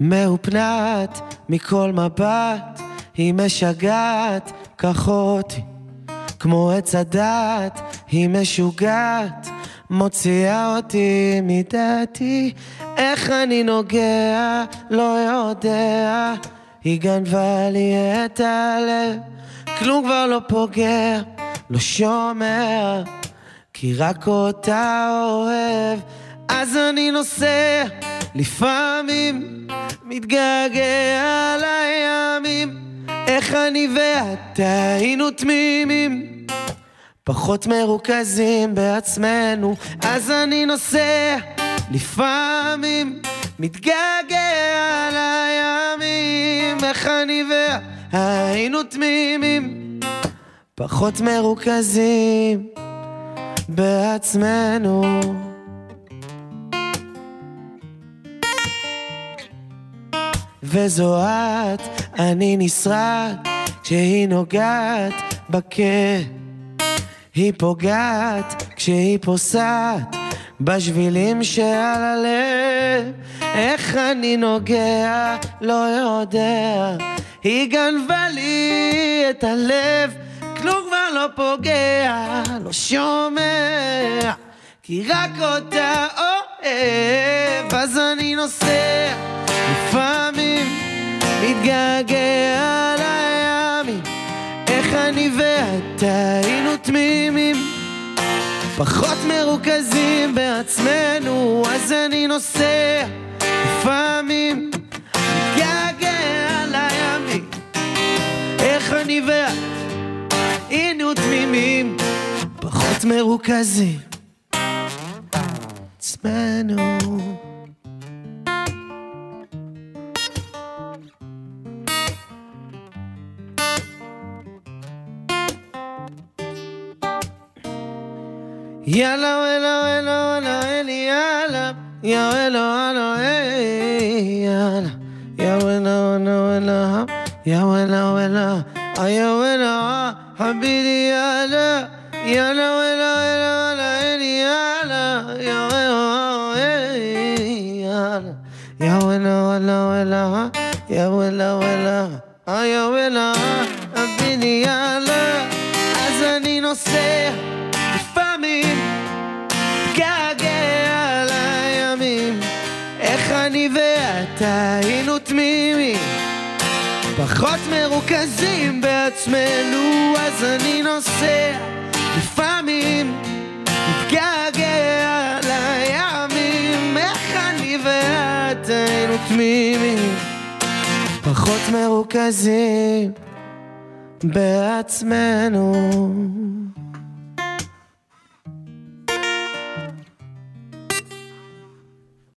מהופנת מכל מבט, היא משגעת, קח אותי. כמו עץ הדת, היא משוגעת, מוציאה אותי מדעתי. איך אני נוגע, לא יודע, היא גנבה לי את הלב, כלום כבר לא פוגע, לא שומע, כי רק אותה אוהב. אז אני נוסע, לפעמים מתגעגע לימים, איך אני ואתה היינו תמימים, פחות מרוכזים בעצמנו, אז אני נוסע, לפעמים מתגעגע לימים, איך אני ואתה היינו תמימים, פחות מרוכזים בעצמנו. וזו את, אני נשרד, כשהיא נוגעת בקה. היא פוגעת כשהיא פוסעת בשבילים שעל הלב. איך אני נוגע, לא יודע. היא גנבה לי את הלב, כלום כבר לא פוגע, לא שומע. כי רק אותה אוהב, אז אני נוסע לפעמים מתגעגע לימים איך אני ואתה היינו תמימים. פחות מרוכזים בעצמנו אז אני נוסע לפעמים. מתגעגע לימים איך אני ואת היינו תמימים. פחות מרוכזים עצמנו يا لو لو لو لو يا لو يا لو لو يا لو يا ولا ولا ولا يا ولا ولا يا ولا حبيبي يا لا يا لا ولا ولا ولا يا لا يا ولا يا ولا ولا ولا يا ولا ولا يا ولا حبيبي يا لا أزاني نصيحة אני ואתה היינו תמימים. פחות מרוכזים בעצמנו אז אני נוסע. לפעמים מתגעגע לימים. איך אני ואת היינו תמימים? פחות מרוכזים בעצמנו